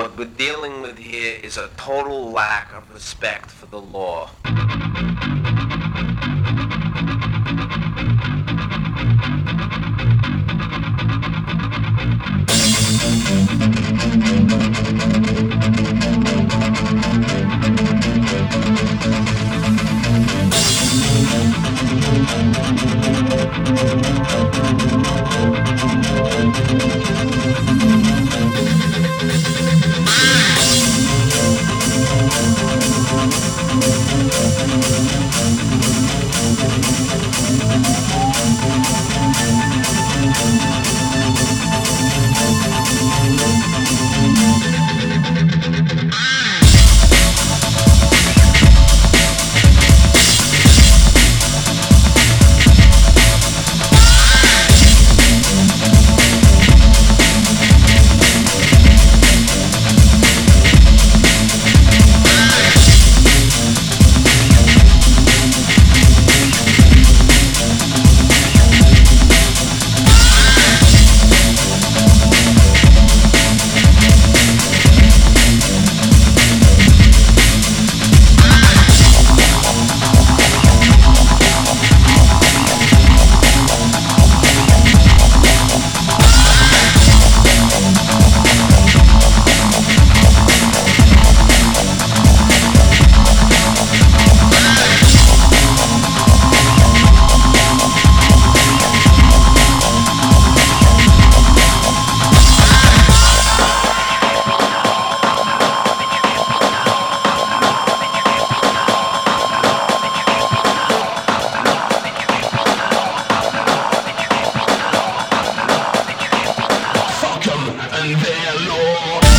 What we're dealing with here is a total lack of respect for the law. Sundown.